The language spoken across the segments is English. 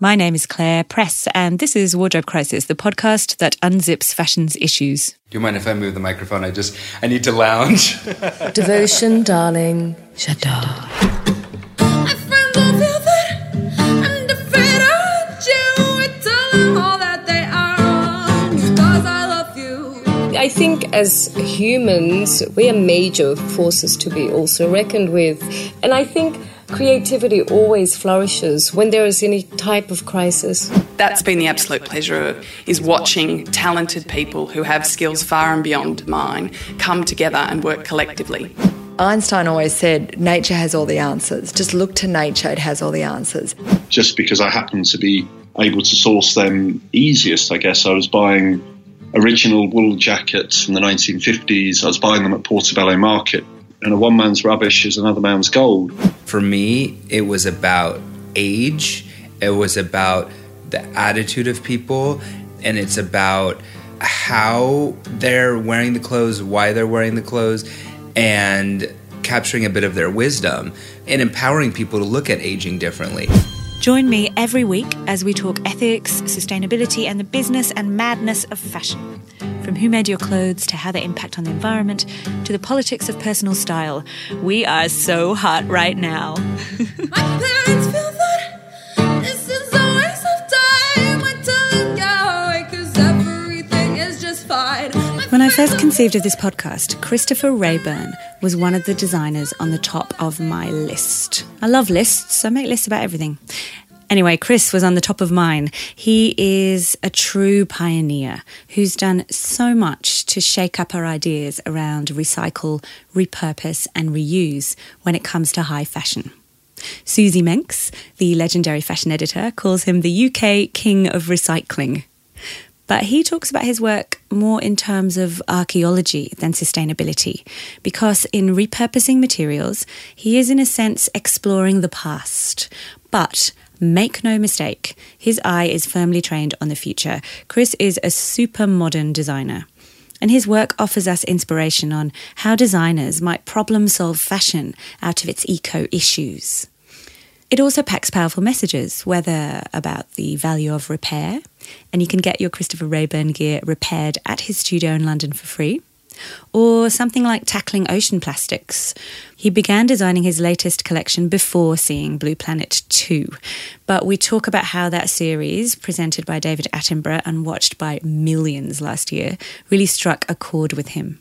My name is Claire Press, and this is Wardrobe Crisis, the podcast that unzips fashion's issues. Do you mind if I move the microphone? I just, I need to lounge. Devotion, darling. J'adore. I think as humans, we are major forces to be also reckoned with. And I think creativity always flourishes when there is any type of crisis. That's been the absolute pleasure of is watching talented people who have skills far and beyond mine come together and work collectively. Einstein always said, nature has all the answers. Just look to nature, it has all the answers. Just because I happen to be able to source them easiest, I guess, I was buying original wool jackets from the 1950s. I was buying them at Portobello Market. And a one man's rubbish is another man's gold. For me, it was about age, it was about the attitude of people, and it's about how they're wearing the clothes, why they're wearing the clothes, and capturing a bit of their wisdom and empowering people to look at aging differently. Join me every week as we talk ethics, sustainability, and the business and madness of fashion. From who made your clothes to how they impact on the environment to the politics of personal style. We are so hot right now. When I first conceived of this podcast, Christopher Raeburn was one of the designers on the top of my list. I love lists, I make lists about everything. Anyway, Chris was on the top of mine. He is a true pioneer who's done so much to shake up our ideas around recycle, repurpose, and reuse when it comes to high fashion. Suzy Menkes, the legendary fashion editor, calls him the UK king of recycling. But he talks about his work more in terms of archaeology than sustainability, because in repurposing materials, he is in a sense exploring the past. But make no mistake, his eye is firmly trained on the future. Chris is a super modern designer. And his work offers us inspiration on how designers might problem solve fashion out of its eco issues. It also packs powerful messages, whether about the value of repair, and you can get your Christopher Raeburn gear repaired at his studio in London for free, or something like tackling ocean plastics. He began designing his latest collection before seeing Blue Planet 2, but we talk about how that series, presented by David Attenborough and watched by millions last year, really struck a chord with him.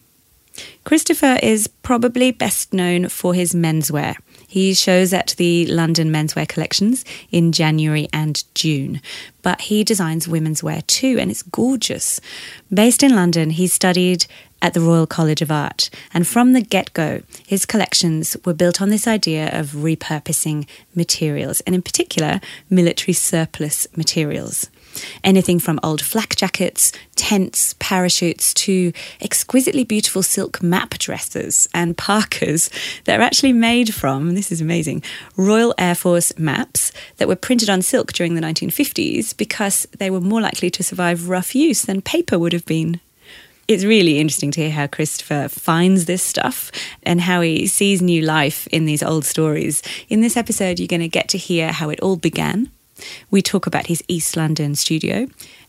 Christopher is probably best known for his menswear. He shows at the London menswear collections in January and June, but he designs women's wear too, and it's gorgeous. Based in London, he studied at the Royal College of Art, and from the get go, his collections were built on this idea of repurposing materials, and in particular, military surplus materials. Anything from old flak jackets, tents, parachutes to exquisitely beautiful silk map dresses and parkas that are actually made from, this is amazing, Royal Air Force maps that were printed on silk during the 1950s because they were more likely to survive rough use than paper would have been it's really interesting to hear how Christopher finds this stuff and how he sees new life in these old stories. In this episode, you're going to get to hear how it all began, we talk about his East London studio,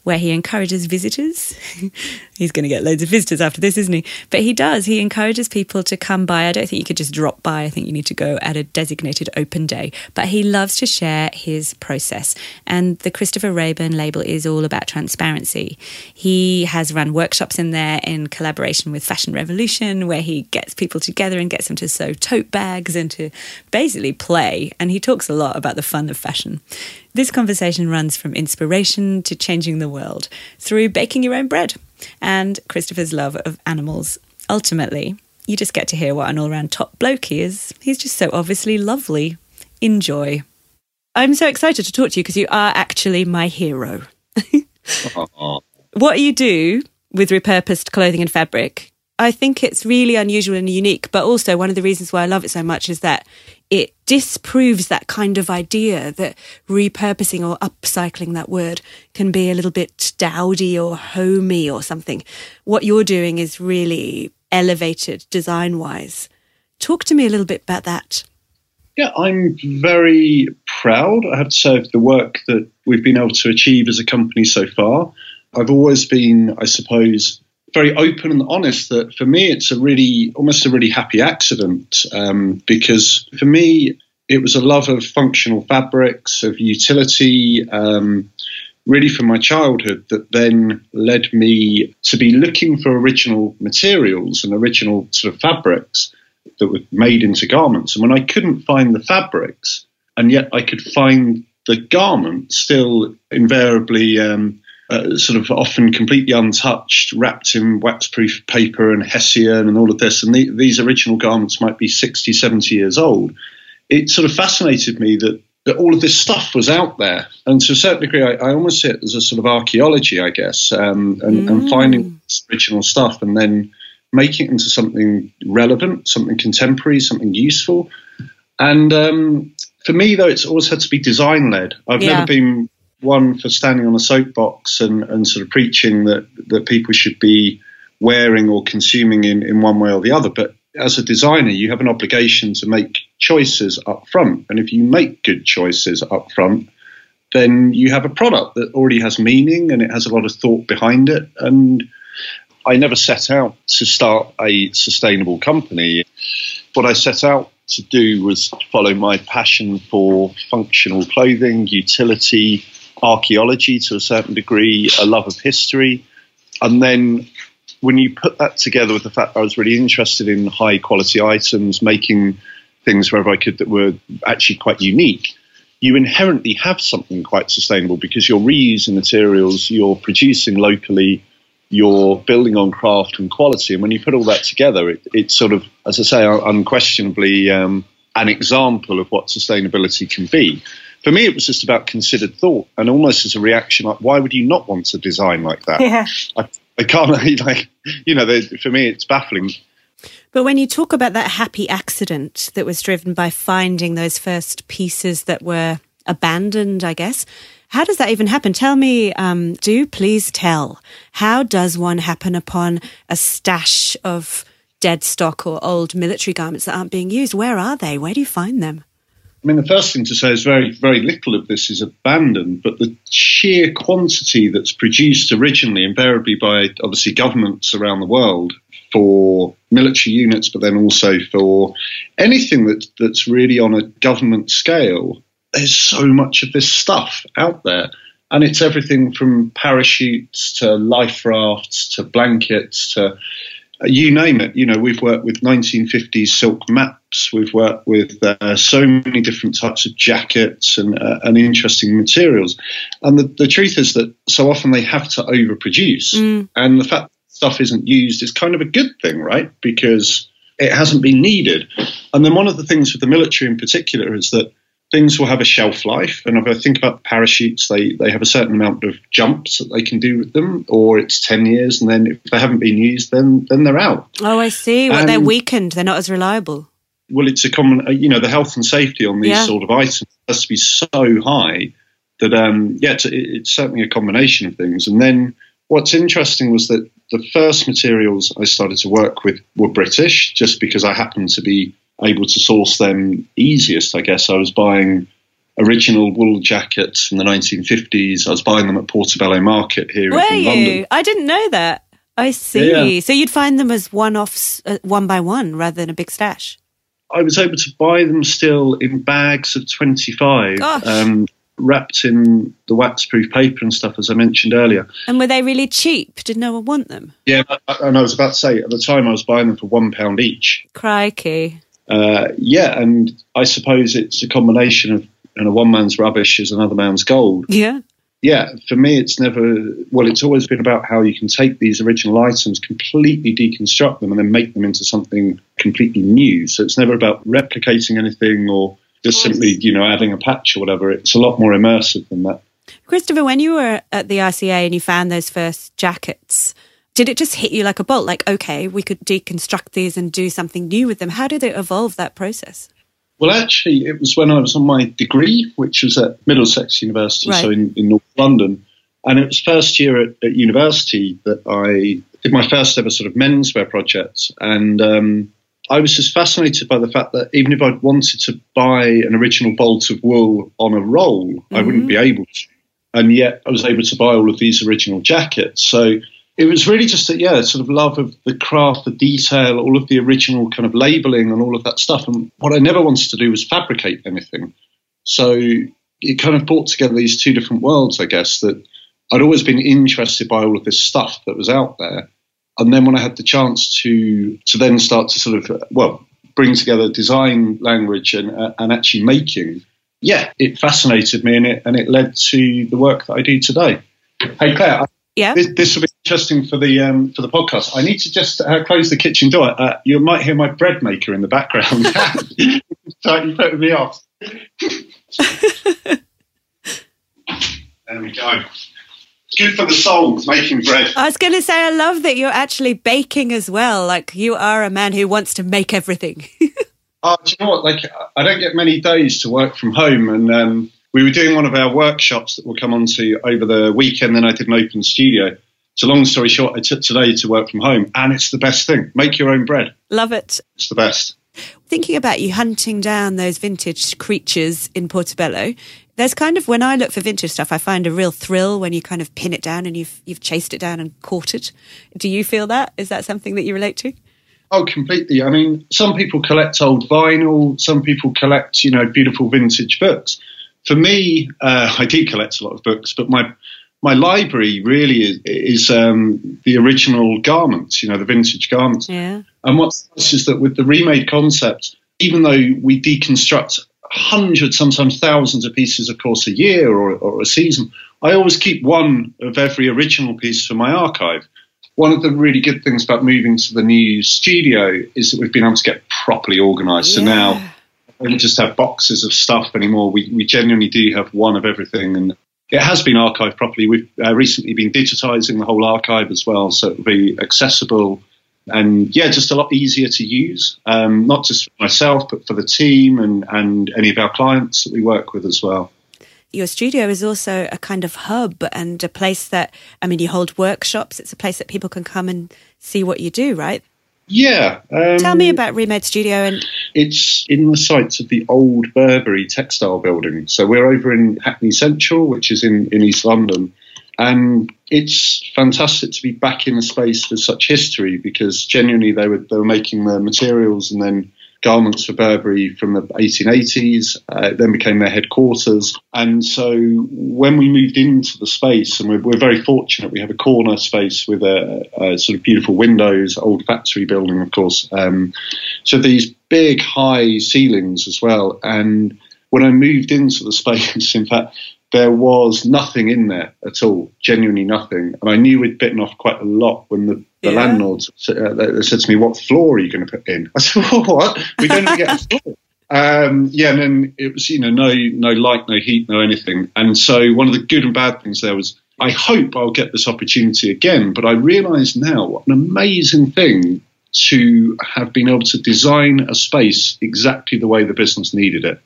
where he encourages visitors. He's going to get loads of visitors after this, isn't he? But he does. He encourages people to come by. I don't think you could just drop by. I think you need to go at a designated open day. But he loves to share his process. And the Christopher Raeburn label is all about transparency. He has run workshops in there in collaboration with Fashion Revolution, where he gets people together and gets them to sew tote bags and to basically play. And he talks a lot about the fun of fashion. This conversation runs from inspiration to changing the world through baking your own bread and Christopher's love of animals. Ultimately, you just get to hear what an all round top bloke he is. He's just so obviously lovely. Enjoy. I'm so excited to talk to you because you are actually my hero. what you do with repurposed clothing and fabric, I think it's really unusual and unique. But also, one of the reasons why I love it so much is that it disproves that kind of idea that repurposing or upcycling that word can be a little bit dowdy or homey or something. What you're doing is really elevated design wise. Talk to me a little bit about that. Yeah, I'm very proud, I have to say, of the work that we've been able to achieve as a company so far. I've always been, I suppose, very open and honest that for me it's a really almost a really happy accident um, because for me it was a love of functional fabrics of utility um, really from my childhood that then led me to be looking for original materials and original sort of fabrics that were made into garments. And when i couldn't find the fabrics and yet i could find the garment still invariably um, uh, sort of often completely untouched, wrapped in waxproof paper and hessian and all of this. And the, these original garments might be 60, 70 years old. It sort of fascinated me that, that all of this stuff was out there. And to a certain degree, I, I almost see it as a sort of archaeology, I guess, um, and, mm. and finding original stuff and then making it into something relevant, something contemporary, something useful. And um, for me, though, it's always had to be design led. I've yeah. never been one for standing on a soapbox and, and sort of preaching that, that people should be wearing or consuming in, in one way or the other. But as a designer, you have an obligation to make choices up front. And if you make good choices up front, then you have a product that already has meaning and it has a lot of thought behind it. And I never set out to start a sustainable company. What I set out to do was follow my passion for functional clothing, utility, archaeology to a certain degree, a love of history. And then when you put that together with the fact that I was really interested in high quality items, making things wherever I could that were actually quite unique, you inherently have something quite sustainable because you're reusing materials, you're producing locally, you're building on craft and quality. And when you put all that together, it, it's sort of, as I say, unquestionably um, an example of what sustainability can be for me, it was just about considered thought and almost as a reaction, like, why would you not want to design like that? Yeah. I, I can't, like, you know, they, for me, it's baffling. But when you talk about that happy accident that was driven by finding those first pieces that were abandoned, I guess, how does that even happen? Tell me, um, do please tell. How does one happen upon a stash of dead stock or old military garments that aren't being used? Where are they? Where do you find them? I mean, the first thing to say is very, very little of this is abandoned, but the sheer quantity that's produced originally, invariably by obviously governments around the world for military units, but then also for anything that, that's really on a government scale, there's so much of this stuff out there. And it's everything from parachutes to life rafts to blankets to you name it. You know, we've worked with 1950s silk maps. We've worked with uh, so many different types of jackets and, uh, and interesting materials. And the, the, truth is that so often they have to overproduce. Mm. And the fact that stuff isn't used is kind of a good thing, right? Because it hasn't been needed. And then one of the things with the military in particular is that things will have a shelf life. And if I think about parachutes, they, they have a certain amount of jumps that they can do with them, or it's 10 years, and then if they haven't been used, then, then they're out. Oh, I see. Well, and, they're weakened, they're not as reliable. Well, it's a common, uh, you know, the health and safety on these yeah. sort of items has to be so high that, um, yeah, it's, it's certainly a combination of things. And then what's interesting was that the first materials I started to work with were British, just because I happened to be able to source them easiest, I guess. I was buying original wool jackets from the 1950s. I was buying them at Portobello Market here Were in you? London. I didn't know that. I see. Yeah. So you'd find them as one-offs, uh, one by one, rather than a big stash. I was able to buy them still in bags of 25, um, wrapped in the waxproof paper and stuff, as I mentioned earlier. And were they really cheap? Did no one want them? Yeah, and I was about to say, at the time I was buying them for one pound each. Crikey uh, yeah, and I suppose it's a combination of you know, one man's rubbish is another man's gold. Yeah. Yeah, for me, it's never, well, it's always been about how you can take these original items, completely deconstruct them, and then make them into something completely new. So it's never about replicating anything or just simply, you know, adding a patch or whatever. It's a lot more immersive than that. Christopher, when you were at the RCA and you found those first jackets, did it just hit you like a bolt? Like, okay, we could deconstruct these and do something new with them. How did it evolve that process? Well, actually, it was when I was on my degree, which was at Middlesex University, right. so in, in, North London. And it was first year at, at, university that I did my first ever sort of menswear project. And um, I was just fascinated by the fact that even if I'd wanted to buy an original bolt of wool on a roll, mm-hmm. I wouldn't be mm-hmm. able to and yet I was able to buy all of these original jackets. So it was really just a yeah, sort of love of the craft, the detail, all of the original kind of labeling and all of that stuff. And what I never wanted to do was fabricate anything. So it kind of brought together these two different worlds, I guess, that I'd always been interested by all of this stuff that was out there. And then when I had the chance to to then start to sort of well bring together design language and uh, and actually making, yeah, it fascinated me and it and it led to the work that I do today. Hey Claire, Yeah. this, this will be interesting for the um, for the podcast. I need to just uh, close the kitchen door. Uh, you might hear my bread maker in the background. Slightly putting me off. there we go. Good for the soul making bread. I was going to say, I love that you're actually baking as well. Like you are a man who wants to make everything. Oh, do you know what? Like, I don't get many days to work from home, and um, we were doing one of our workshops that we'll come on to over the weekend. Then I did an open studio. So, long story short, I took today to work from home, and it's the best thing. Make your own bread. love it. It's the best. Thinking about you hunting down those vintage creatures in Portobello, there's kind of when I look for vintage stuff, I find a real thrill when you kind of pin it down and you've you've chased it down and caught it. Do you feel that? Is that something that you relate to? Oh, completely. I mean, some people collect old vinyl. Some people collect, you know, beautiful vintage books. For me, uh, I do collect a lot of books, but my my library really is, is um, the original garments, you know, the vintage garments. Yeah. And what's nice is that with the remade concept, even though we deconstruct hundreds, sometimes thousands of pieces, of course, a year or, or a season, I always keep one of every original piece for my archive. One of the really good things about moving to the new studio is that we've been able to get properly organised. So now don't just have boxes of stuff anymore. We, we genuinely do have one of everything. And it has been archived properly. We've uh, recently been digitising the whole archive as well, so it'll be accessible and yeah, just a lot easier to use. Um, not just for myself, but for the team and, and any of our clients that we work with as well. Your studio is also a kind of hub and a place that, I mean, you hold workshops. It's a place that people can come and see what you do, right? Yeah. Um, Tell me about Remade Studio and It's in the sites of the old Burberry textile building. So we're over in Hackney Central, which is in, in East London. And it's fantastic to be back in a space with such history because genuinely they were, they were making the materials and then garments for Burberry from the 1880s. Uh, then became their headquarters. And so when we moved into the space, and we're, we're very fortunate, we have a corner space with a, a sort of beautiful windows, old factory building, of course. Um, so these big high ceilings as well. And when I moved into the space, in fact, there was nothing in there at all, genuinely nothing. And I knew we'd bitten off quite a lot when the, the Yeah. landlord s- uh, said to me, What floor are you going to put in? I said, well, What? We don't even get a floor. Um, yeah, and then it was, you know, no, no light, no heat, no anything. And so one of the good and bad things there was, I hope I'll get this opportunity again. But I realise now what an amazing thing to have been able to design a space exactly the way the business needed it.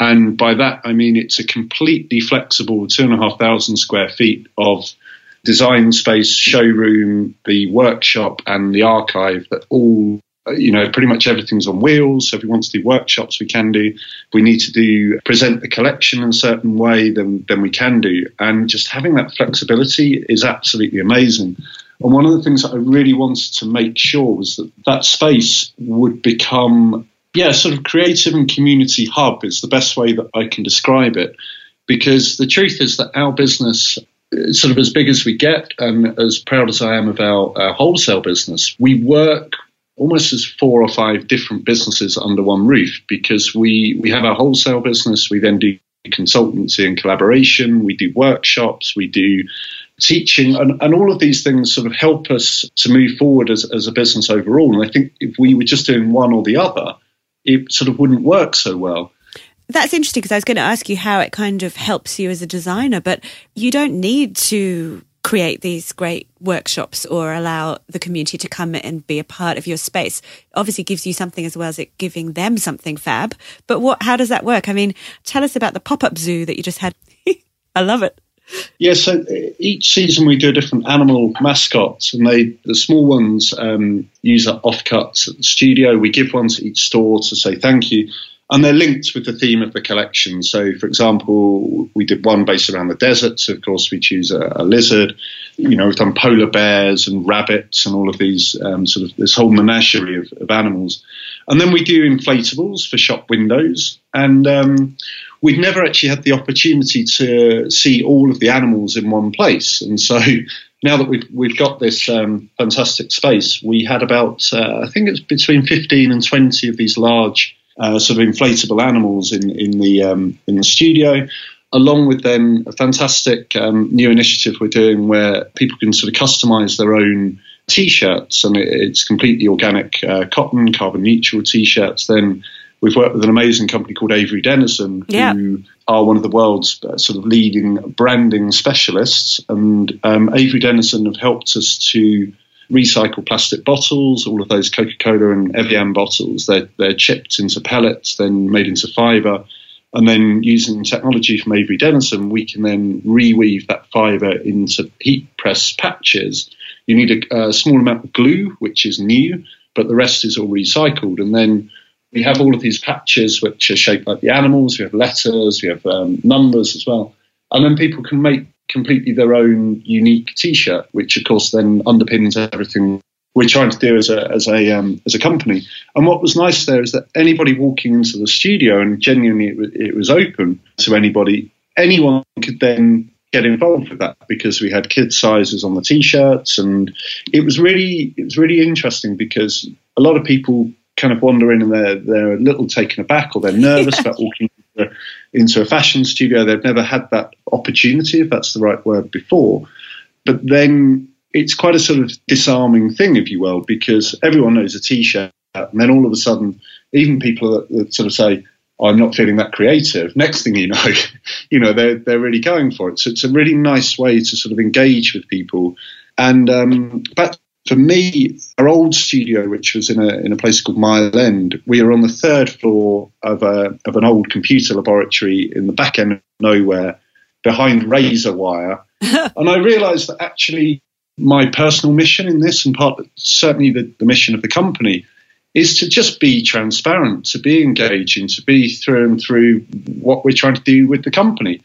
And by that, I mean it's a completely flexible two and a half thousand square feet of design space, showroom, the workshop, and the archive that all, you know, pretty much everything's on wheels. So if we want to do workshops, we can do. If we need to do present the collection in a certain way, then then we can do. And just having that flexibility is absolutely amazing. And one of the things that I really wanted to make sure was that that space would become yeah, sort of creative and community hub is the best way that I can describe it. Because the truth is that our business, uh, sort of as big as we get, and as proud as I am of our, our wholesale business, we work almost as four or five different businesses under one roof because we, we have our wholesale business, we then do consultancy and collaboration, we do workshops, we do teaching, and, and all of these things sort of help us to move forward as, as a business overall. And I think if we were just doing one or the other, it sort of wouldn't work so well. That's interesting because I was going to ask you how it kind of helps you as a designer, but you don't need to create these great workshops or allow the community to come and be a part of your space. Obviously gives you something as well as it giving them something fab. But what how does that work? I mean, tell us about the pop-up zoo that you just had. I love it. Yeah, so uh, each season we do a different animal mascot, and they the small ones um, use that offcuts at the studio. We give one to each store to say thank you, and they're linked with the theme of the collection. So, for example, we did one based around the desert. So, of course, we choose a, a lizard. You know, we've done polar bears and rabbits and all of these um, sort of this whole menagerie of, of, animals. And then we do inflatables for shop windows. And um, we've never actually had the opportunity to see all of the animals in one place. And so now that we've, we've got this um, fantastic space, we had about, uh, I think it's between 15 and 20 of these large uh, sort of inflatable animals in in the um, in the studio. Along with then a fantastic um, new initiative we're doing where people can sort of customize their own t-shirts and it's completely organic uh, cotton, carbon neutral t-shirts. Then we've worked with an amazing company called Avery Dennison, yeah. who are one of the world's uh, sort of leading branding specialists. And um, Avery Dennison have helped us to recycle plastic bottles, all of those Coca Cola and Evian bottles. They're, they're chipped into pellets, then made into fibre. And then using technology from Avery Dennison, we can then reweave that fibre into heat press patches. You need a, a small amount of glue, which is new, but the rest is all recycled. And then we have all of these patches which are shaped like the animals. We have letters, we have um, numbers as well. And then people can make completely their own unique T-shirt, which of course then underpins everything we're trying to do as a as a um, as a company. And what was nice there is that anybody walking into the studio, and genuinely it, w- it was open to anybody, anyone could then get involved with that because we had kid sizes on the t-shirts, and it was really it was really interesting because a lot of people kind of wander in and they're they're a little taken aback or they're nervous about walking into, into a fashion studio. They've never had that opportunity, if that's the right word, before. But then it's quite a sort of disarming thing, if you will, because everyone knows a t-shirt, and then all of a sudden, even people that, that sort of say, oh, "I'm not feeling that creative," next thing you know, you know they're they're really going for it. So it's a really nice way to sort of engage with people. And um, back for me, our old studio, which was in a in a place called Mile End, we were on the third floor of a of an old computer laboratory in the back end of nowhere, behind razor wire. and I realised that actually my personal mission in this, and part certainly the, the mission of the company, is to just be transparent, to be engaging, to be through and through what we're trying to do with the company.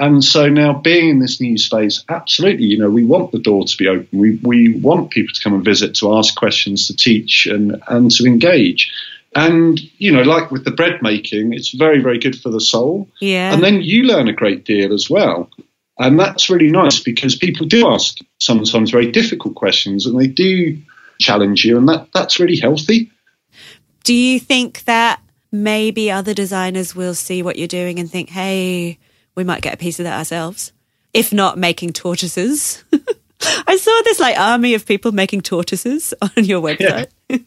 And so now being in this new space, absolutely, you know, we want the door to be open. We, we want people to come and visit, to ask questions, to teach and, and to engage. And, you know, like with the bread making, it's very, very good for the soul. Yeah. And then you learn a great deal as well. And that's really nice because people do ask sometimes very difficult questions and they do challenge you, and that, that's really healthy. Do you think that maybe other designers will see what you're doing and think, hey, we might get a piece of that ourselves? If not making tortoises. I saw this like army of people making tortoises on your website. Yeah.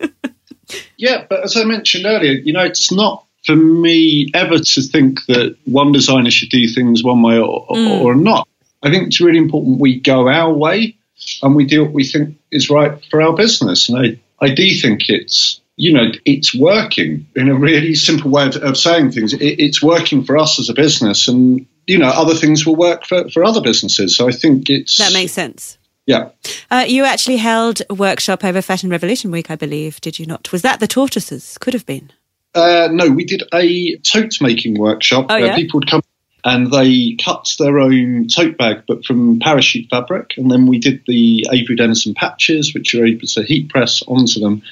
yeah, but as I mentioned earlier, you know, it's not for me ever to think that one designer should do things one way or, mm. or not. I think it's really important we go our way and we do what we think is right for our business. And I, I do think it's, you know, it's working in a really simple way of, of saying things. It, it's working for us as a business and, you know, other things will work for, for other businesses. So I think it's. That makes sense. Yeah. Uh, you actually held a workshop over Fashion Revolution Week, I believe, did you not? Was that the tortoises? Could have been. Uh, no, we did a tote making workshop oh, where yeah? people would come and they cut their own tote bag, but from parachute fabric. And then we did the Avery Dennison patches, which you're able to heat press onto them.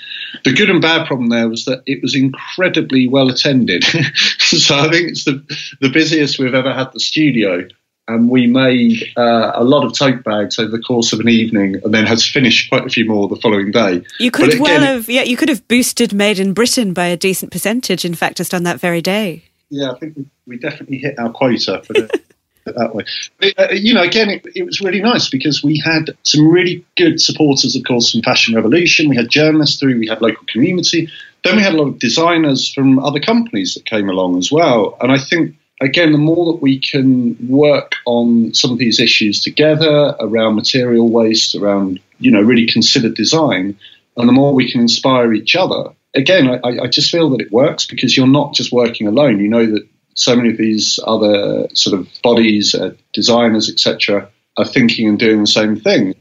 The good and bad problem there was that it was incredibly well attended. so I think it's the, the busiest we've ever had the studio. And we made uh, a lot of tote bags over the course of an evening, and then had to finish quite a few more the following day. You could again, well have, yeah, you could have boosted Made in Britain by a decent percentage. In fact, just on that very day yeah, I think we definitely hit our quota for the, that way. But, uh, you know, again, it, it, was really nice because we had some really good supporters, of course, from Fashion Revolution. We had journalists through, we had local community. Then we had a lot of designers from other companies that came along as well. And I think, again, the more that we can work on some of these issues together around material waste, around, you know, really considered design, and the more we can inspire each other, again, I, I just feel that it works because you're not just working alone. You know that so many of these other sort of bodies, uh, designers, etc., are thinking and doing the same thing.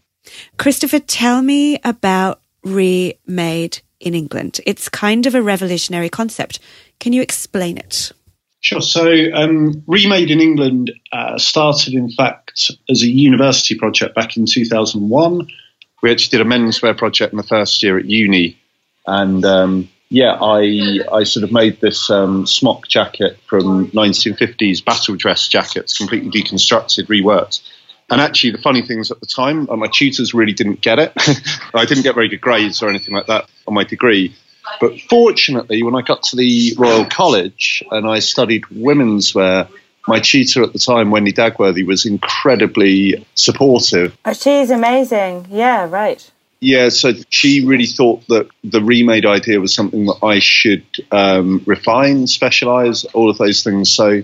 Christopher, tell me about Remade in England. It's kind of a revolutionary concept. Can you explain it? Sure. So, um, Remade in England uh, started, in fact, as a university project back in 2001. We actually did a menswear project in the first year at uni. And um, yeah, I, I sort of made this um, smock jacket from 1950s battle dress jackets, completely deconstructed, reworked. And actually, the funny thing is at the time, my tutors really didn't get it. I didn't get very good grades or anything like that on my degree. But fortunately, when I got to the Royal College and I studied women's wear, my tutor at the time, Wendy Dagworthy, was incredibly supportive. Oh, she's amazing. Yeah, right. Yeah, so she really thought that the remade idea was something that I should um, refine, specialize, all of those things. So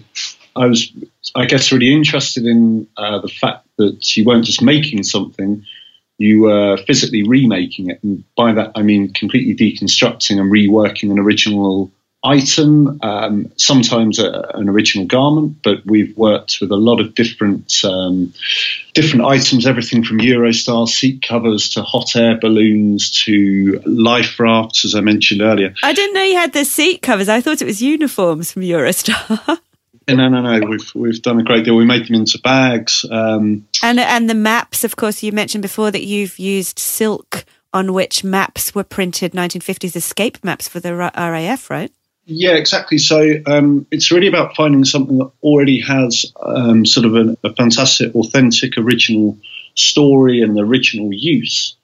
I was, I guess, really interested in uh, the fact that you weren't just making something, you were physically remaking it. And by that, I mean completely deconstructing and reworking an original item, um, sometimes a, an original garment, but we've worked with a lot of different um, different items, everything from Eurostar seat covers to hot air balloons to life rafts, as I mentioned earlier. I didn't know you had the seat covers. I thought it was uniforms from Eurostar. no, no, no. We've we've done a great deal. We made them into bags. Um, and and the maps, of course, you mentioned before that you've used silk on which maps were printed 1950s escape maps for the RAF, right? Yeah, exactly. So um, it's really about finding something that already has um, sort of a, a, fantastic, authentic, original story and original use,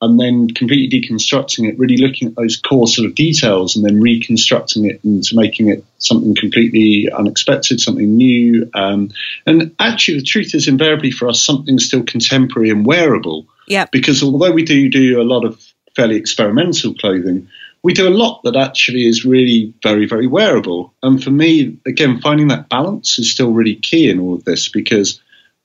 and then completely deconstructing it, really looking at those core sort of details, and then reconstructing it into making it something completely unexpected, something new. Um, and actually, the truth is, invariably for us, something still contemporary and wearable. Yeah. Because although we do do a lot of fairly experimental clothing we do a lot that actually is really very, very wearable. And for me, again, finding that balance is still really key in all of this because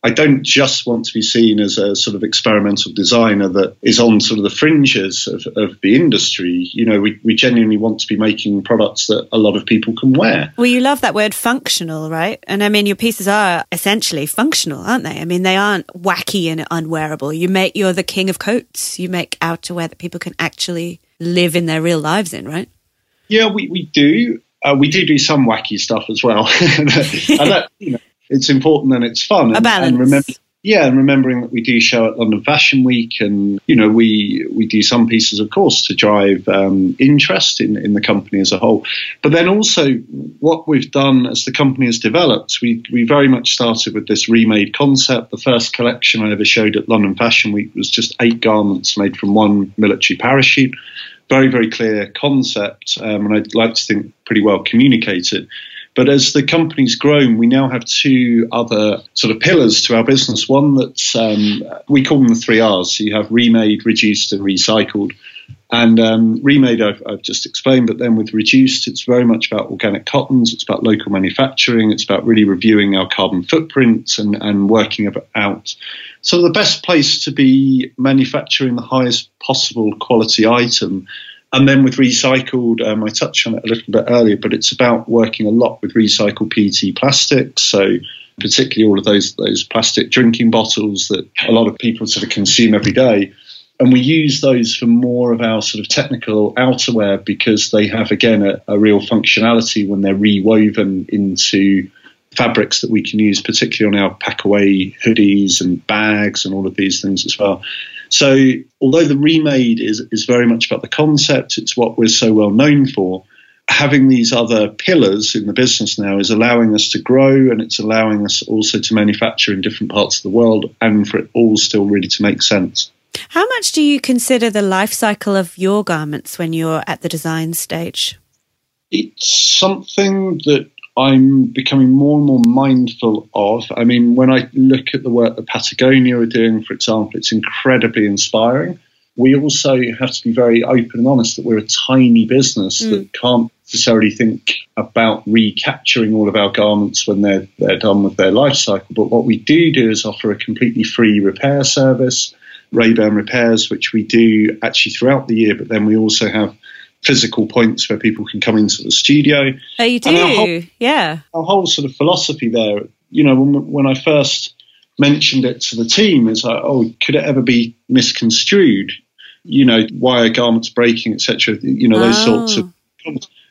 I don't just want to be seen as a sort of experimental designer that is on sort of the fringes of, of, the industry. You know, we, we genuinely want to be making products that a lot of people can wear. Well, you love that word functional, right? And I mean, your pieces are essentially functional, aren't they? I mean, they aren't wacky and unwearable. You make, you're the king of coats. You make outerwear that people can actually live in their real lives in, right? Yeah, we, we do. Uh, we do do some wacky stuff as well. and that, you know, it's important and it's fun. And, A balance. And remember, yeah, and remembering that we do show at London Fashion Week, and you know we we do some pieces, of course, to drive um, interest in in the company as a whole. But then also, what we've done as the company has developed, we we very much started with this remade concept. The first collection I ever showed at London Fashion Week was just eight garments made from one military parachute. Very very clear concept, um, and I'd like to think pretty well communicated. But as the company's grown, we now have two other sort of pillars to our business. One that's um, we call them the three R's. So you have remade, reduced, and recycled. And um, remade, I've, I've, just explained, but then with reduced, it's very much about organic cottons. It's about local manufacturing. It's about really reviewing our carbon footprint and, and working out. So the best place to be manufacturing the highest possible quality item and then with recycled, um, I touched on it a little bit earlier, but it's about working a lot with recycled PET plastics. So particularly all of those those plastic drinking bottles that a lot of people sort of consume every day. And we use those for more of our sort of technical outerwear because they have again a, a real functionality when they're rewoven into fabrics that we can use, particularly on our packaway hoodies and bags and all of these things as well. So, although the remade is, is very much about the concept, it's what we're so well known for. Having these other pillars in the business now is allowing us to grow and it's allowing us also to manufacture in different parts of the world and for it all still really to make sense. How much do you consider the life cycle of your garments when you're at the design stage? It's something that I'm becoming more and more mindful of. I mean, when I look at the work that Patagonia are doing, for example, it's incredibly inspiring. We also have to be very open and honest that we're a tiny business mm. that can't necessarily think about recapturing all of our garments when they're, they're done with their life cycle. But what we do do is offer a completely free repair service, Raeburn Repairs, which we do actually throughout the year, but then we also have physical points where people can come into the studio. Oh, you do? Whole, yeah. Our whole sort of philosophy there, you know, when, when I first mentioned it to the team, is like, oh, could it ever be misconstrued? You know, why are garments breaking, etc. You know, those oh. sorts of.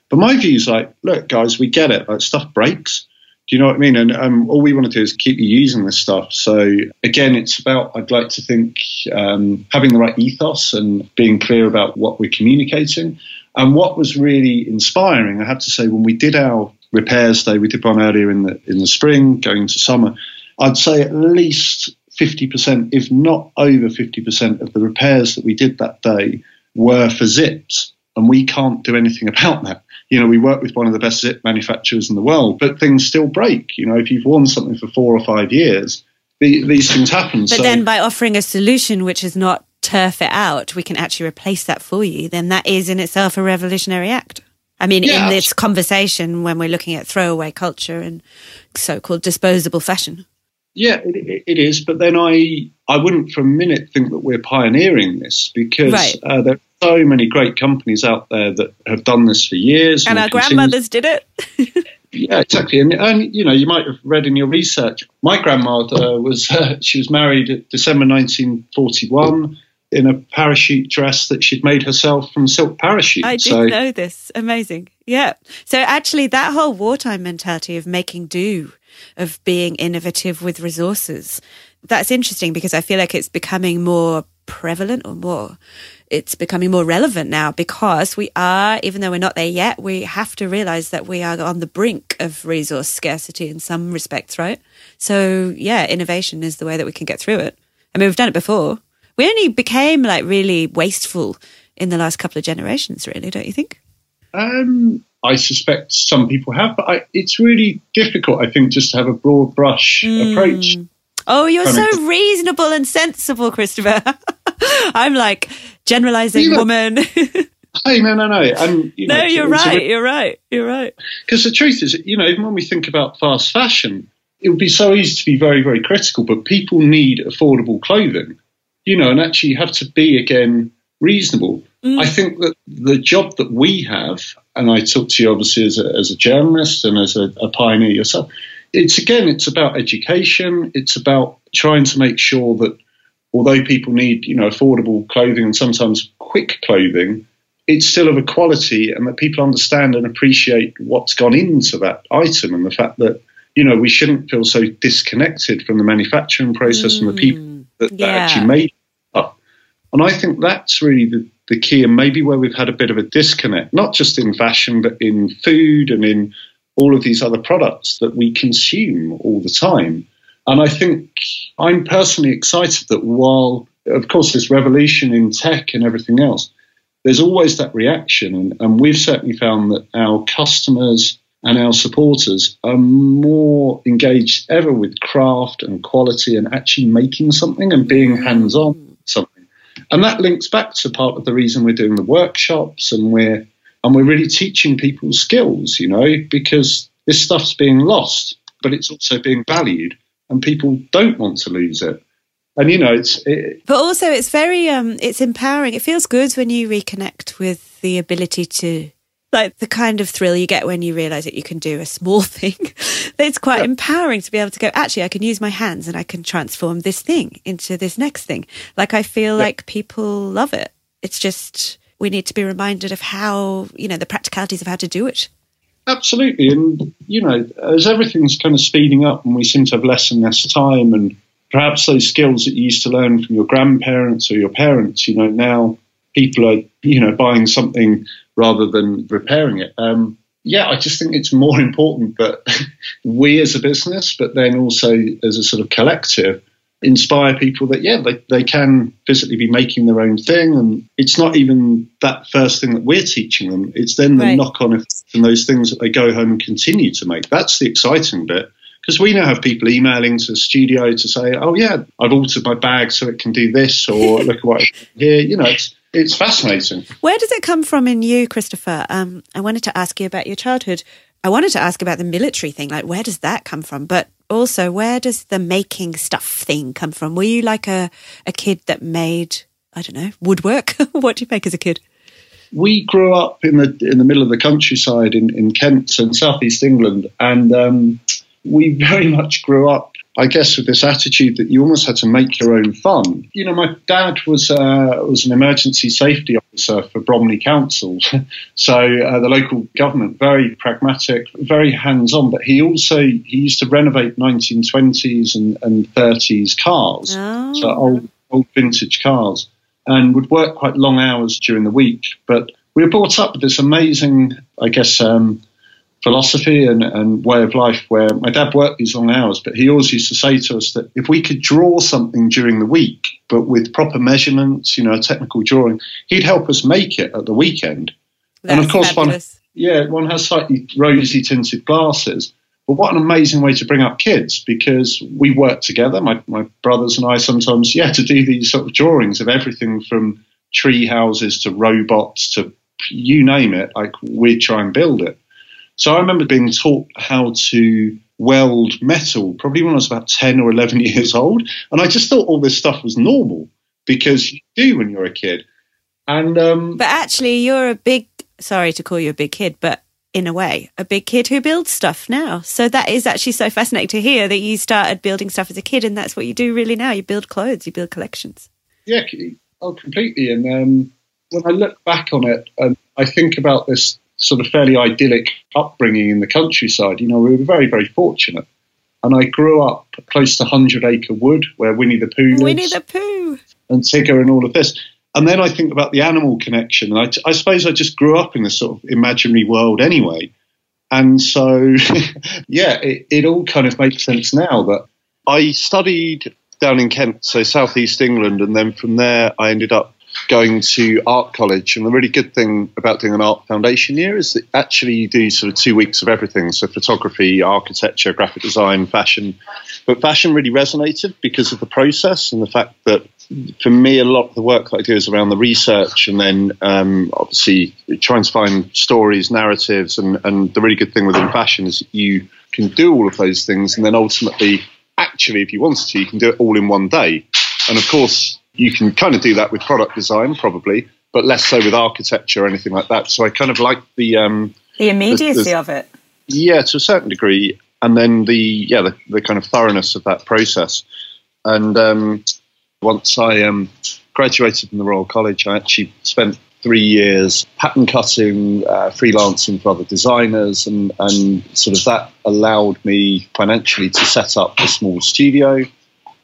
But my view is like, look, guys, we get it. Like stuff breaks. Do you know what I mean? And um, all we want to do is keep you using this stuff. So again, it's about I'd like to think um, having the right ethos and being clear about what we're communicating. And what was really inspiring, I have to say, when we did our repairs day, we did one earlier in the in the spring, going into summer. I'd say at least 50%, if not over 50%, of the repairs that we did that day were for zips. And we can't do anything about that. You know, we work with one of the best zip manufacturers in the world, but things still break. You know, if you've worn something for four or five years, the, these things happen. But so, then by offering a solution which is not turf it out, we can actually replace that for you, then that is in itself a revolutionary act. I mean, yeah, in this conversation, when we're looking at throwaway culture and so called disposable fashion. Yeah, it, it is. But then I, I wouldn't for a minute think that we're pioneering this because right. uh, there are so many great companies out there that have done this for years. And, and our grandmothers did it. yeah, exactly. And, and, you know, you might have read in your research, my grandmother was, uh, she was married December 1941 in a parachute dress that she'd made herself from silk parachute. I didn't so, know this. Amazing. Yeah. So actually, that whole wartime mentality of making do of being innovative with resources. That's interesting because I feel like it's becoming more prevalent or more it's becoming more relevant now because we are even though we're not there yet we have to realize that we are on the brink of resource scarcity in some respects right so yeah innovation is the way that we can get through it i mean we've done it before we only became like really wasteful in the last couple of generations really don't you think um I suspect some people have, but I, it's really difficult, I think, just to have a broad brush mm. approach. Oh, you're so of, reasonable and sensible, Christopher. I'm like generalizing know, woman. hey, no, no, no. I'm, you know, no, you're right. You're right. You're right. Because the truth is, you know, even when we think about fast fashion, it would be so easy to be very, very critical, but people need affordable clothing, you know, and actually you have to be, again, reasonable. Mm. I think that the job that we have, and I talk to you obviously as a, as a journalist and as a, a pioneer yourself, it's again, it's about education. It's about trying to make sure that although people need, you know, affordable clothing and sometimes quick clothing, it's still of a quality and that people understand and appreciate what's gone into that item and the fact that, you know, we shouldn't feel so disconnected from the manufacturing process mm. and the people mm. That, yeah. that actually made up. And I think that's really the, the key and maybe where we've had a bit of a disconnect, not just in fashion, but in food and in all of these other products that we consume all the time. And I think I'm personally excited that while, of course, this revolution in tech and everything else, there's always that reaction. And, and we've certainly found that our customers and our supporters are more engaged ever with craft and quality and actually making something and being hands on something. And that links back to part of the reason we're doing the workshops and we're and we're really teaching people skills, you know, because this stuff's being lost, but it's also being valued, and people don't want to lose it. And you know, it's. It, but also, it's very, um, it's empowering. It feels good when you reconnect with the ability to like the kind of thrill you get when you realize that you can do a small thing. it's quite yeah. empowering to be able to go, actually, I can use my hands and I can transform this thing into this next thing. Like, I feel yeah. like people love it. It's just, we need to be reminded of how, you know, the practicalities of how to do it. Absolutely. And, you know, as everything's kind of speeding up and we seem to have less and less time and perhaps those skills that you used to learn from your grandparents or your parents, you know, now people are, you know, buying something rather than repairing it. Um, yeah, I just think it's more important that we as a business, but then also as a sort of collective, inspire people that, yeah, they, they can physically be making their own thing. And it's not even that first thing that we're teaching them, it's then the right. knock on effect and those things that they go home and continue to make. That's the exciting bit. Because we now have people emailing to the studio to say, oh, yeah, I've altered my bag so it can do this, or look at what here. You know, it's, it's fascinating. Where does it come from in you, Christopher? Um, I wanted to ask you about your childhood. I wanted to ask about the military thing. Like, where does that come from? But also, where does the making stuff thing come from? Were you like a, a kid that made, I don't know, woodwork? what do you make as a kid? We grew up in the in the middle of the countryside in, in Kent and southeast England, and um, we very much grew up I guess with this attitude that you almost had to make your own fun. You know, my dad was uh, was an emergency safety officer for Bromley Council, so uh, the local government, very pragmatic, very hands on. But he also he used to renovate 1920s and, and 30s cars, Oh. so old old vintage cars, and would work quite long hours during the week. But we were brought up with this amazing, I guess. Um, philosophy and, and way of life where my dad worked these long hours, but he always used to say to us that if we could draw something during the week, but with proper measurements, you know, a technical drawing, he'd help us make it at the weekend. and of That's course, one, fabulous. yeah, one has slightly rosy tinted glasses. But what an amazing way to bring up kids because we work together, my, my brothers and I sometimes, yeah, to do these sort of drawings of everything from tree houses to robots to you name it, like we'd try and build it. So I remember being taught how to weld metal probably when I was about 10 or 11 years old. And I just thought all this stuff was normal because you do when you're a kid. And um, But actually, you're a big, sorry to call you a big kid, but in a way, a big kid who builds stuff now. So that is actually so fascinating to hear that you started building stuff as a kid and that's what you do really now. You build clothes, you build collections. Yeah, oh, completely. And um, when I look back on it, and I think about this sort of fairly idyllic upbringing in the countryside, you know, we were very, very fortunate. And I grew up close to Hundred Acre Wood, where Winnie the Pooh lives, Winnie the Pooh. and Tigger, and all of this. And then I think about the animal connection, and I, I suppose I just grew up in this sort of imaginary world anyway. And so, yeah, it, it all kind of makes sense now that I studied down in Kent, so southeast England, and then from there I ended up going to art college. And the really good thing about doing an art foundation year is that actually you do sort of two weeks of everything so photography, architecture, graphic design, fashion. But fashion really resonated because of the process and the fact that for me, a lot of the work that I do is around the research and then um, obviously trying to find stories, narratives. And, and the really good thing within fashion is you can do all of those things and then ultimately, actually, if you wanted to, you can do it all in one day. And of course, you can kind of do that with product design, probably, but less so with architecture or anything like that. So I kind of like the um, The immediacy There's- of it. yeah, to a certain degree, and then the yeah the, the kind of thoroughness of that process. And um, once I um, graduated from the Royal College, I actually spent three years pattern cutting, uh, freelancing for other designers, and and sort of that allowed me financially to set up a small studio,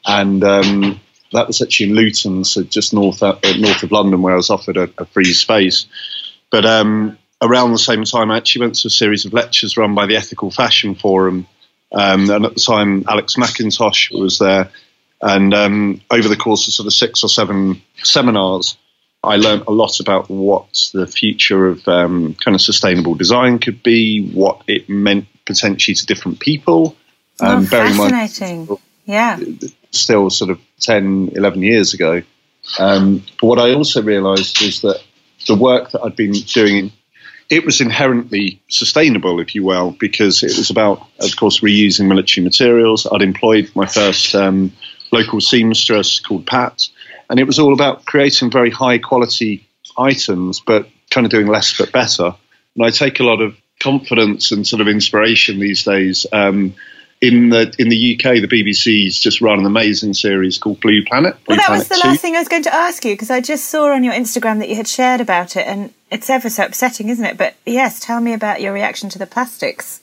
and um, that was actually in Luton, so just north uh, north of London, where I was offered a, a free space. But um, around the same time, I actually went to a series of lectures run by the Ethical Fashion Forum. Um, and at the time, Alex McIntosh was there. And um, over the course of sort of six or seven seminars, I learned a lot about what the future of um, kind of sustainable design could be, what it meant potentially to different people. Um, bearing mind- fascinating. Yeah. Still sort of 10, 11 years ago. Um, but what I also realised is that the work that I'd been doing, it was inherently sustainable, if you will, because it was about, of course, reusing military materials. I'd employed my first um, local seamstress called Pat, and it was all about creating very high quality items, but kind of doing less but better. And I take a lot of confidence and sort of inspiration these days. Um, in the in the UK, the BBC's just run an amazing series called Blue Planet. Blue Well, that Planet was the 2. last thing I was going to ask you because I just saw on your Instagram that you had shared about it, and it's ever so upsetting, isn't it? But yes, tell me about your reaction to the plastics.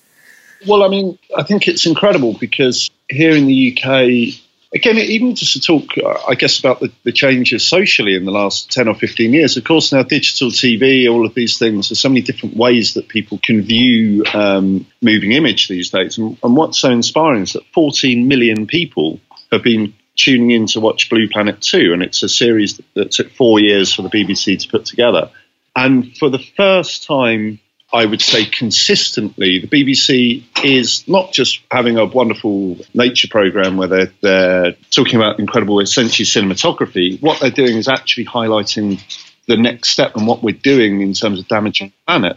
Well, I mean, I think it's incredible because here in the UK, again, even just to talk, uh, I guess, about the, the changes socially in the last 10 or 15 years, of course, now digital TV, all of these things, there's so many different ways that people can view um, moving image these days. And, and what's so inspiring is that 14 million people have been tuning in to watch Blue Planet 2, and it's a series that, that took four years for the BBC to put together. And for the first time, I would say consistently, the BBC is not just having a wonderful nature program where they're, they're talking about incredible, essentially cinematography. What they're doing is actually highlighting the next step and what we're doing in terms of damaging the planet.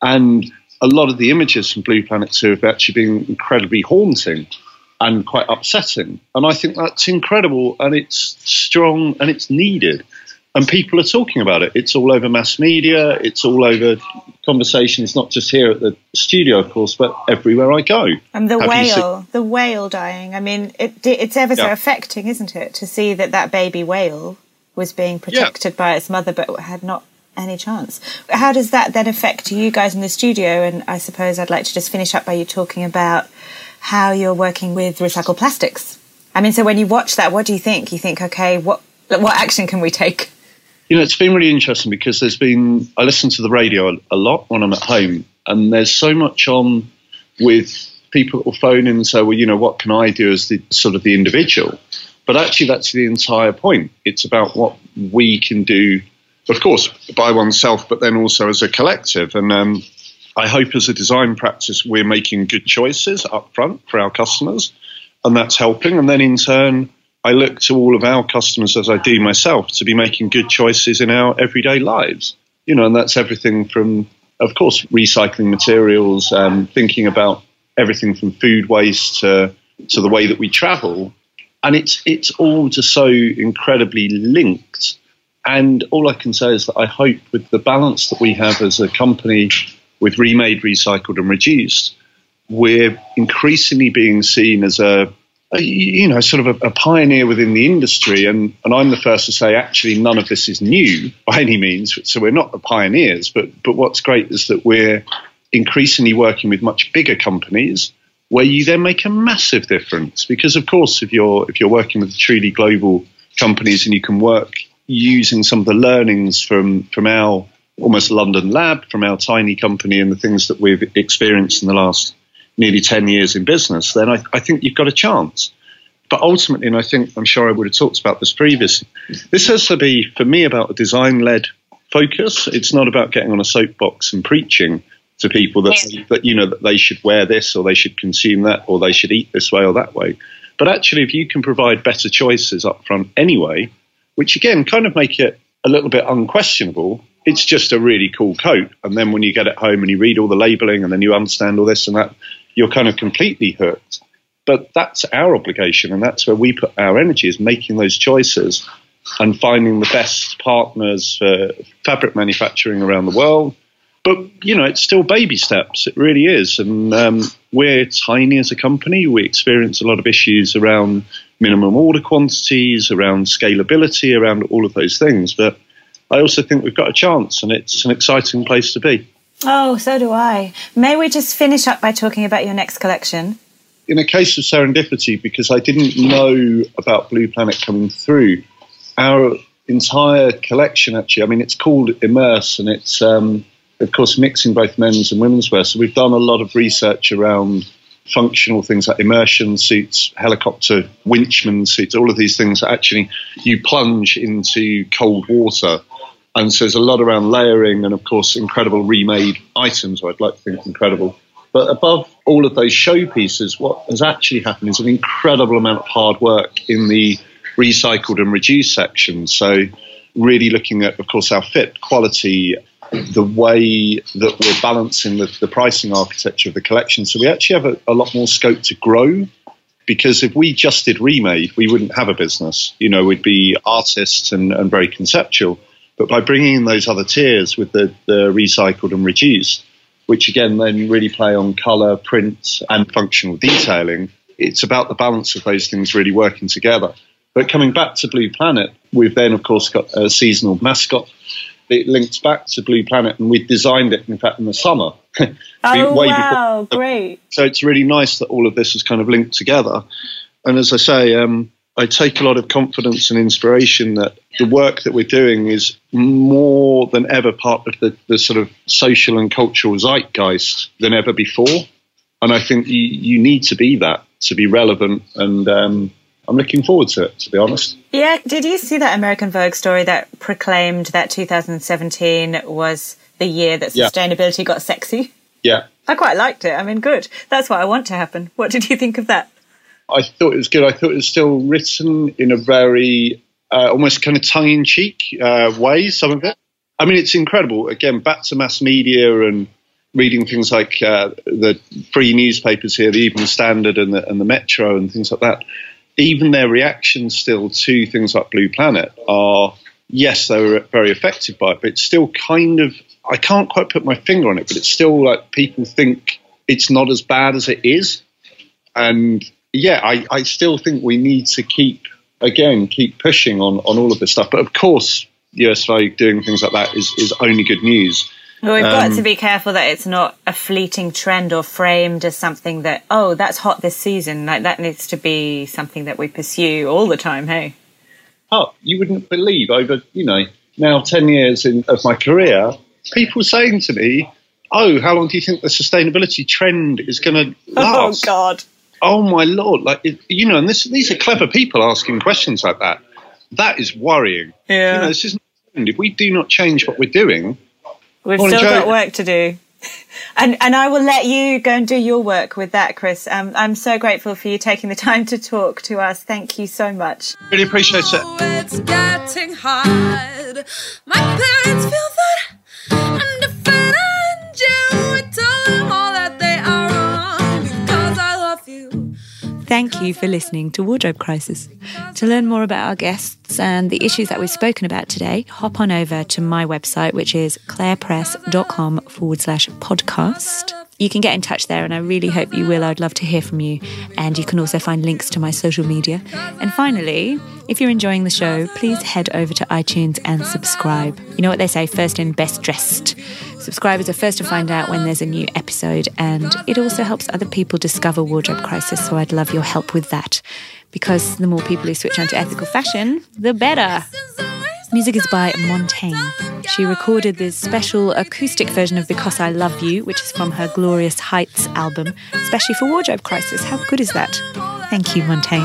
And a lot of the images from Blue Planet 2 have actually been incredibly haunting and quite upsetting. And I think that's incredible and it's strong and it's needed. And people are talking about it. It's all over mass media. It's all over conversation is not just here at the studio, of course, but everywhere I go. And the Have seen- whale, the whale dying. I mean, it, it's ever so Yeah. affecting, isn't it, to see that that baby whale was being protected by its mother, but had not any chance. How does that then affect you guys in the studio? And I suppose I'd like to just finish up by you talking about how you're working with recycled plastics. I mean, so when you watch that, what do you think? You think, okay, what what action can we take? You know, it's been really interesting because there's been, I listen to the radio a, lot when I'm at home, and there's so much on with people that will phone in and say, well, you know, what can I do as the sort of the individual? But actually, that's the entire point. It's about what we can do, of course, by oneself, but then also as a collective. And um, I hope as a design practice, we're making good choices up front for our customers, and that's helping. And then in turn, I look to all of our customers as I do myself to be making good choices in our everyday lives. You know, and that's everything from, of course, recycling materials, um, thinking about everything from food waste to to the way that we travel, and it's it's all just so incredibly linked. And all I can say is that I hope with the balance that we have as a company with remade, recycled, and reduced, we're increasingly being seen as a, a you know sort of a, a pioneer within the industry. And and I'm the first to say actually none of this is new by any means. So we're not the pioneers, but but what's great is that we're increasingly working with much bigger companies where you then make a massive difference because of course if you're if you're working with truly global companies and you can work using some of the learnings from from our almost London lab from our tiny company and the things that we've experienced in the last nearly 10 years in business then I, I think you've got a chance but ultimately and I think I'm sure I would have talked about this previously this has to be for me about a design led focus it's not about getting on a soapbox and preaching to people that, that you know that they should wear this or they should consume that or they should eat this way or that way. But actually, if you can provide better choices up front anyway, which again kind of make it a little bit unquestionable, it's just a really cool coat. And then when you get it home and you read all the labeling and then you understand all this and that, you're kind of completely hooked. But that's our obligation, and that's where we put our energy is making those choices and finding the best partners for fabric manufacturing around the world. But you know it's still baby steps it really is. And um, we're tiny as a company. We experience a lot of issues around minimum order quantities around scalability around all of those things. But i also think we've got a chance and it's an exciting place to be Oh, so do I. May we just finish up by talking about your next collection? in a case of serendipity because i didn't know about blue planet coming through our entire collection actually i mean it's called immerse and it's um, of course, mixing both men's and women's wear. So we've done a lot of research around functional things like immersion suits, helicopter winchman suits, all of these things that actually you plunge into cold water. And so there's a lot around layering and, of course, incredible remade items, I'd like to think incredible. But above all of those showpieces, what has actually happened is an incredible amount of hard work in the recycled and reduced section. So really looking at, of course, our fit, quality, the way that we're balancing the, the pricing architecture of the collection. So we actually have a, a lot more scope to grow because if we just did remade, we wouldn't have a business. You know, we'd be artists and, and very conceptual. But by bringing in those other tiers with the, the recycled and reduced, which again then really play on color, print, and functional detailing, it's about the balance of those things really working together. But coming back to Blue Planet, we've then, of course, got a seasonal mascot. It links back to Blue Planet, and we designed it, in fact, in the summer. Oh, wow, before- great. so it's really nice that all of this is kind of linked together. And as I say, um, I take a lot of confidence and inspiration that the work that we're doing is more than ever part of the, the sort of social and cultural zeitgeist than ever before. And I think you, you need to be that to be relevant. And um, I'm looking forward to it, to be honest. Yeah, did you see that American Vogue story that proclaimed that 2017 was the year that Yeah. sustainability got sexy? Yeah. I quite liked it. I mean, good. That's what I want to happen. What did you think of that? I thought it was good. I thought it was still written in a very uh, almost kind of tongue in cheek uh, way, some of it. I mean, it's incredible. Again, back to mass media and reading things like uh, the free newspapers here, the Evening Standard and the, and the Metro and things like that. Even their reactions still to things like Blue Planet are yes, they were very affected by it, but it's still kind of, I can't quite put my finger on it, but it's still like people think it's not as bad as it is. And yeah, I, I still think we need to keep, again, keep pushing on, on all of this stuff. But of course, USFA doing things like that is, is only good news. Well, we've got to um, be careful that it's not a fleeting trend or framed as something that, oh, that's hot this season. Like that needs to be something that we pursue all the time, hey? Oh, you wouldn't believe over, you know, now 10 years in, of my career, people saying to me, oh, how long do you think the sustainability trend is going to oh, last? Oh, God. Oh, my Lord. Like, it, you know, and this, these are clever people asking questions like that. That is worrying. Yeah. You know, this isn't, if we do not change what we're doing, We've still Joe. got work to do. And, and I will let you go and do your work with that, Chris. Um, I'm so grateful for you taking the time to talk to us. Thank you so much. really appreciate it. It's getting hard. My parents feel that Thank you for listening to Wardrobe Crisis. To learn more about our guests and the issues that we've spoken about today, hop on over to my website, which is clarepress.com forward slash podcast. You can get in touch there, and I really hope you will. I'd love to hear from you. And you can also find links to my social media. And finally, if you're enjoying the show, please head over to iTunes and subscribe. You know what they say first in, best dressed. Subscribers are first to find out when there's a new episode, and it also helps other people discover Wardrobe Crisis. So I'd love your help with that because the more people who switch on to ethical fashion, the better. Music is by Montaigne. She recorded this special acoustic version of Because I Love You, which is from her Glorious Heights album, especially for Wardrobe Crisis. How good is that? Thank you, Montaigne.